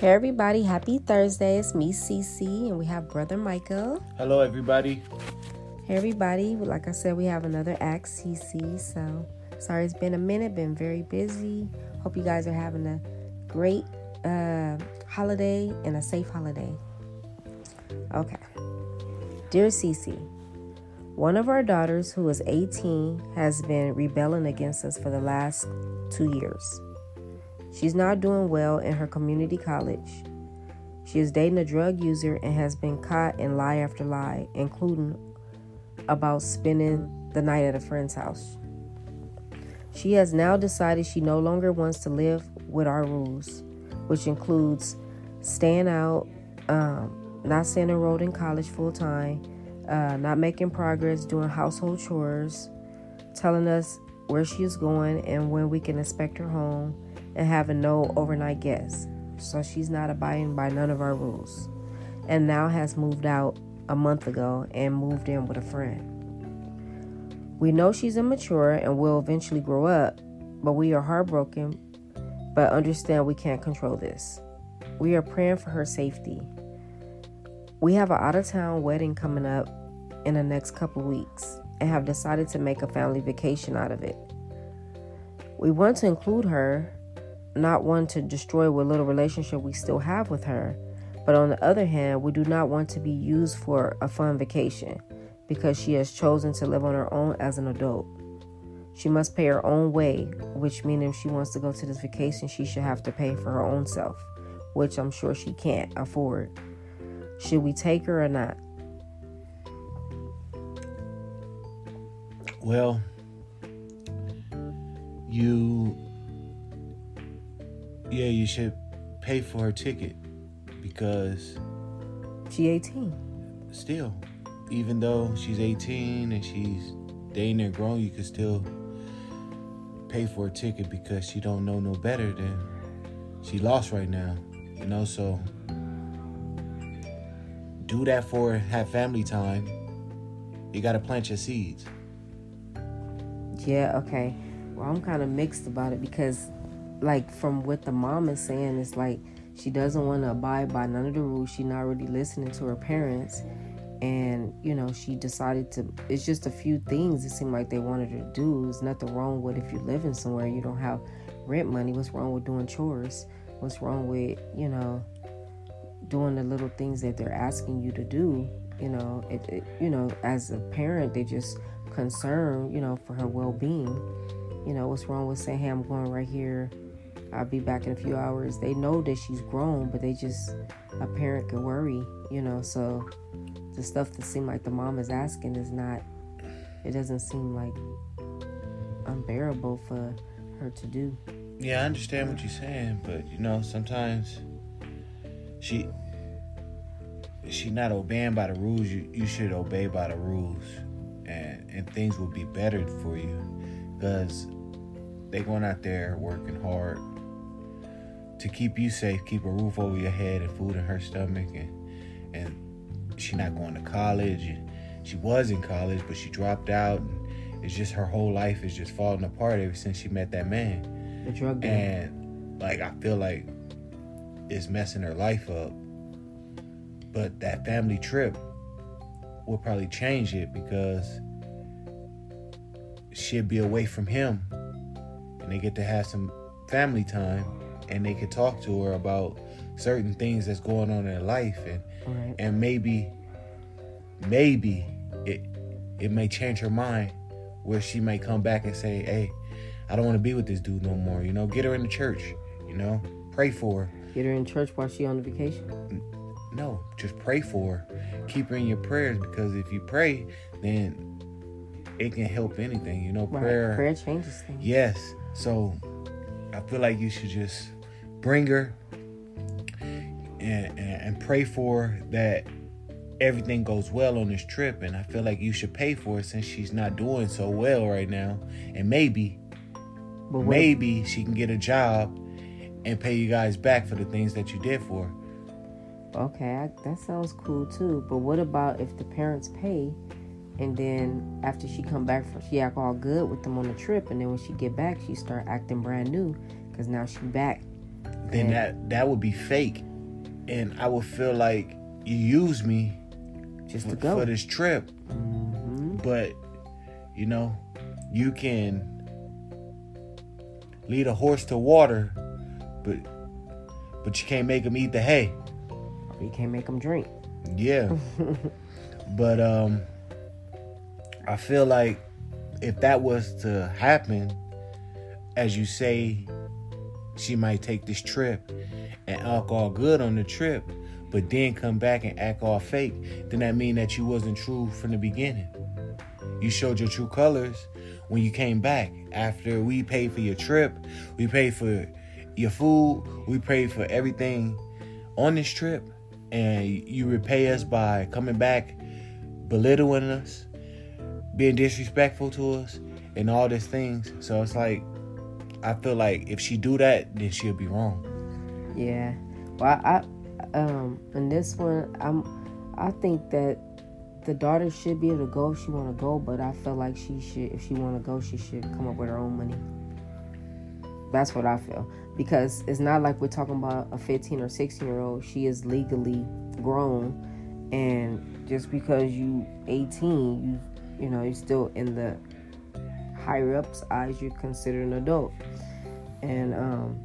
Hey everybody, happy Thursday. It's me, Cece, and we have brother Michael. Hello everybody. Hey everybody, like I said, we have another Ask Cece. So sorry it's been a minute, been very busy. Hope you guys are having a great uh, holiday and a safe holiday. Okay. Dear Cece, one of our daughters, who is 18, has been rebelling against us for the last two years. She's not doing well in her community college. She is dating a drug user and has been caught in lie after lie, including about spending the night at a friend's house. She has now decided she no longer wants to live with our rules, which includes staying out, um, not staying enrolled in college full time, uh, not making progress doing household chores, telling us where she is going and when we can expect her home, and having no overnight guests. So she's not abiding by none of our rules. And now has moved out a month ago and moved in with a friend. We know she's immature and will eventually grow up, but we are heartbroken, but understand we can't control this. We are praying for her safety. We have an out of town wedding coming up in the next couple weeks and have decided to make a family vacation out of it. We want to include her, not want to destroy what little relationship we still have with her, but on the other hand, we do not want to be used for a fun vacation because she has chosen to live on her own as an adult. She must pay her own way, which means if she wants to go to this vacation, she should have to pay for her own self, which I'm sure she can't afford. Should we take her or not? Well, you yeah, you should pay for her ticket because She 18. still, even though she's 18 and she's dating and grown, you could still pay for a ticket because she don't know no better than she lost right now. You know, so do that for have family time. You gotta plant your seeds. Yeah, okay. Well, I'm kind of mixed about it because, like, from what the mom is saying, it's like she doesn't want to abide by none of the rules. She's not really listening to her parents. And, you know, she decided to, it's just a few things it seemed like they wanted her to do. There's nothing wrong with if you're living somewhere, you don't have rent money. What's wrong with doing chores? What's wrong with, you know, doing the little things that they're asking you to do? You know, it, it you know, as a parent, they just concerned, you know, for her well being. You know, what's wrong with saying, hey, I'm going right here. I'll be back in a few hours. They know that she's grown, but they just, a parent could worry, you know. So the stuff that seem like the mom is asking is not, it doesn't seem like unbearable for her to do. Yeah, I understand what you're saying, but you know, sometimes she she not obeying by the rules. You you should obey by the rules, and and things will be better for you, because they going out there working hard to keep you safe, keep a roof over your head and food in her stomach, and and she not going to college. And she was in college, but she dropped out. And it's just her whole life is just falling apart ever since she met that man. The drug dealer. And like I feel like it's messing her life up. But that family trip will probably change it because she'll be away from him and they get to have some family time and they could talk to her about certain things that's going on in her life and Right. and maybe maybe it it may change her mind where she may come back and say hey i don't want to be with this dude no more you know get her in the church you know pray for her Get her in church while she on the vacation. no just pray for her keep her in your prayers because if you pray then it can help anything you know Right. prayer Prayer changes things. Yes. So I feel like you should just bring her and, and, and pray for her that everything goes well on this trip. And I feel like you should pay for it since she's not doing so well right now. And maybe, maybe she can get a job and pay you guys back for the things that you did for her. Okay, I, that sounds cool too. But what about if the parents pay, and then after she come back, from, she act all good with them on the trip, and then when she get back, she start acting brand new, cause now she back. Then Yeah. that that would be fake. and I would feel like you use me Just for, to go. for this trip. hmm But you know, you can lead a horse to water, but but you can't make him eat the hay. You can't make them drink. Yeah. but um I feel like if that was to happen, as you say, she might take this trip and act all good on the trip, but then come back and act all fake, then that mean that you wasn't true from the beginning. You showed your true colors when you came back. After we paid for your trip, we paid for your food, we paid for everything on this trip, and you repay us by coming back, belittling us, being disrespectful to us, and all these things. So it's like, I feel like if she do that, then she'll be wrong. Yeah. Well, I, I um in this one, I'm I think that the daughter should be able to go if she want to go, but I feel like she should if she want to go, she should come up with her own money. That's what I feel because it's not like we're talking about a 15 or 16 year old. She is legally grown, and just because you 18, you you know you're still in the higher ups' eyes, you're considered an adult, and um.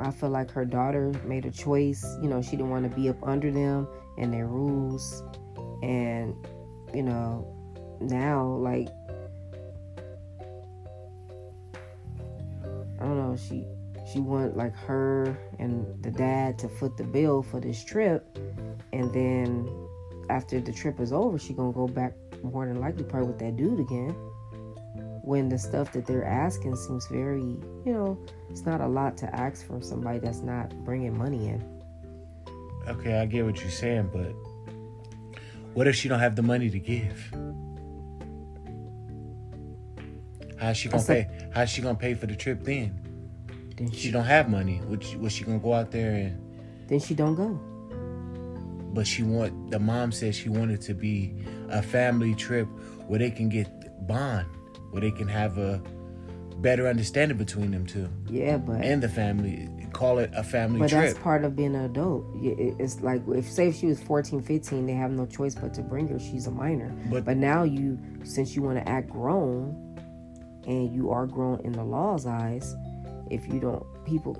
I feel like her daughter made a choice. You know, she didn't want to be up under them and their rules. And, you know, now, like, I don't know, she she want like her and the dad to foot the bill for this trip and then after the trip is over she gonna go back more than likely probably with that dude again when the stuff that they're asking seems very you know it's not a lot to ask from somebody that's not bringing money in. Okay, I get what you're saying, but what if she don't have the money to give? How's she gonna pay? How's she gonna pay for the trip then? Then She she, don't have money. Was she, was she gonna go out there and? then she don't go. But she want the mom said she wanted to be a family trip where they can get bond, where they can have a better understanding between them two Yeah, but and the family. Call it a family trip. but trip. that's part of being an adult. It's like if say if she was 14, 15, they have no choice but to bring her. She's a minor. But- but now you since you want to act grown and you are grown in the law's eyes, if you don't people,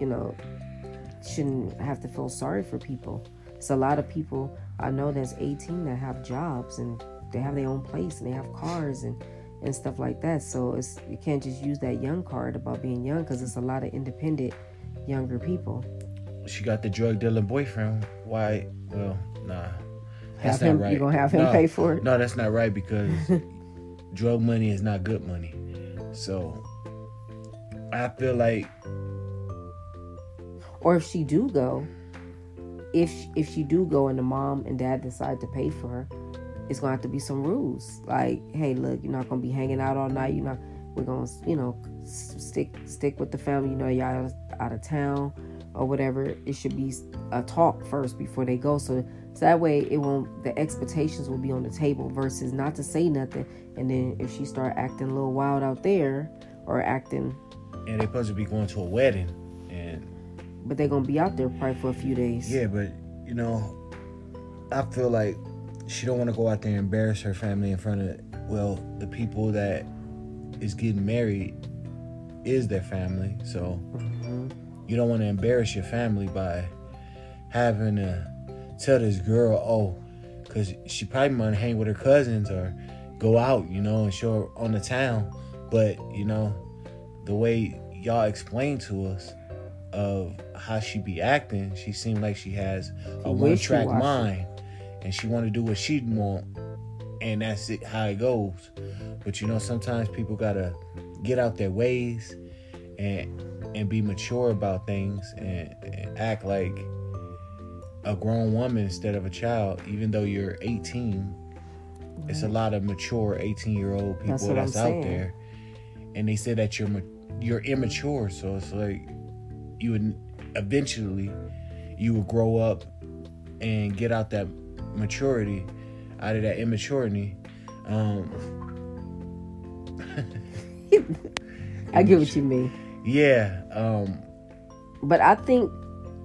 you know, shouldn't have to feel sorry for people. It's a lot of people I know there's 18 that have jobs and they have their own place and they have cars and and stuff like that. So it's you can't just use that young card about being young because it's a lot of independent younger people. she got the drug dealing boyfriend. Why? Well, nah. Have him, right. you gonna have him No. pay for it? No, that's not right because drug money is not good money. So I feel like Or if she do go, if if she do go and the mom and dad decide to pay for her, it's gonna have to be some rules. Like, hey, look, you're not gonna be hanging out all night. You're not. We're gonna, you know, stick stick with the family. You know, y'all out of town or whatever. It should be a talk first before they go. So, so that way it won't. The expectations will be on the table versus not to say nothing. And then if she start acting a little wild out there or acting, and they supposed to be going to a wedding but they're gonna be out there probably for a few days. yeah, but you know, I feel like she don't want to go out there and embarrass her family in front of well, the people that is getting married is their family. So Mhm. you don't want to embarrass your family by having to tell this girl, oh, because she probably might hang with her cousins or go out, you know, and show her on the town. But, you know, the way y'all explained to us of how she be acting, she seemed like she has a one track mind and she want to do what she want and that's it how it goes. But you know, sometimes people gotta get out their ways and and be mature about things and, and act like a grown woman instead of a child, even though you're 18. It's a lot of mature 18 year old people That's that's, out there, and they say that you're you're immature. So it's like you would eventually you will grow up and get out that maturity, out of that immaturity. Um, I get what you mean. yeah. Um, But I think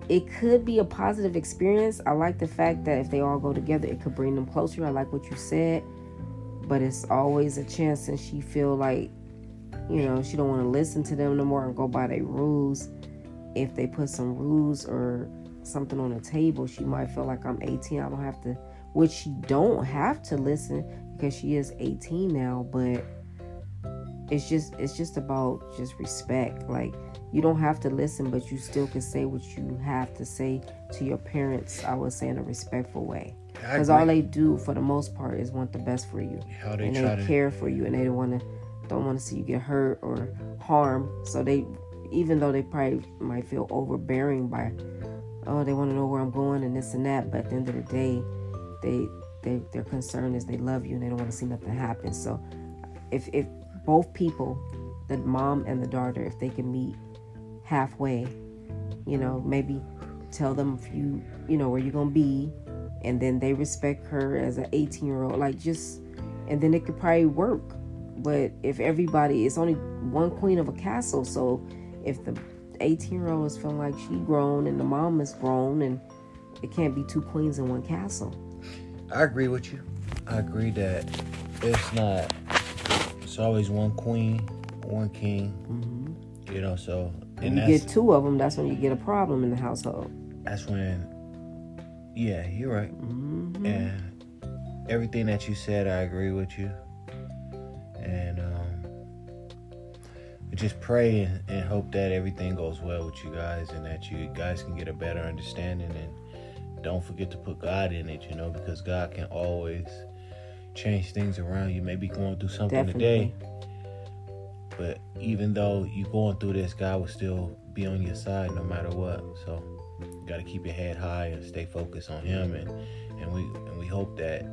it could be a positive experience. I like the fact that if they all go together, it could bring them closer. I like what you said, but it's always a chance and she feel like, you know, she don't want to listen to them no more and go by their rules. If they put some rules or something on the table, she might feel like I'm 18. I don't have to, which she don't have to listen because she is 18 now. But it's just it's just about just respect. Like you don't have to listen, but you still can say what you have to say to your parents. I would say in a respectful way, because all they do for the most part is want the best for you, How they and they to care for you, and they don't want to don't want to see you get hurt or harm. So they, even though they probably might feel overbearing by, oh, they want to know where I'm going and this and that, but at the end of the day, they they their concern is they love you and they don't want to see nothing happen. So if if both people, the mom and the daughter, if they can meet halfway, you know, maybe tell them if you, you know, where you're gonna be, and then they respect her as an 18 year old, like just, and then it could probably work. But if everybody, it's only one queen of a castle, so if the 18 year old is feeling like she grown and the mom is grown, and it can't be two queens in one castle. I agree with you. I agree that it's not. It's always one queen, one king. Mm-hmm. You know, so And and you get two of them, that's when you get a problem in the household. that's when. Yeah, you're right. hmm And everything that you said, I agree with you. Just pray and, and hope that everything goes well with you guys and that you guys can get a better understanding. And don't forget to put God in it, you know, because God can always change things around. You may be going through something Definitely. today, but even though you're going through this, God will still be on your side no matter what. So you got to keep your head high and stay focused on Him, and and we and we hope that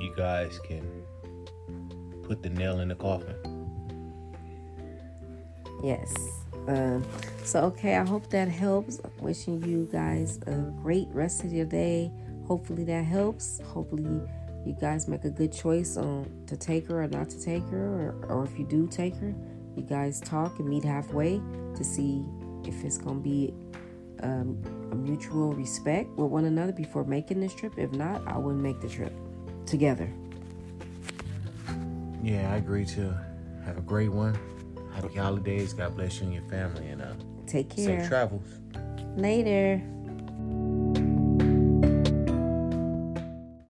you guys can put the nail in the coffin. Yes. Um, so, okay, I hope that helps. Wishing you guys a great rest of your day. Hopefully that helps. Hopefully you guys make a good choice on to take her or not to take her, or, or if you do take her, you guys talk and meet halfway to see if it's going to be um, a mutual respect with one another before making this trip. If not, I wouldn't make the trip together. Yeah, I agree too. Have a great one. Happy holidays. God bless you and your family, and uh, Take care. safe travels. Later.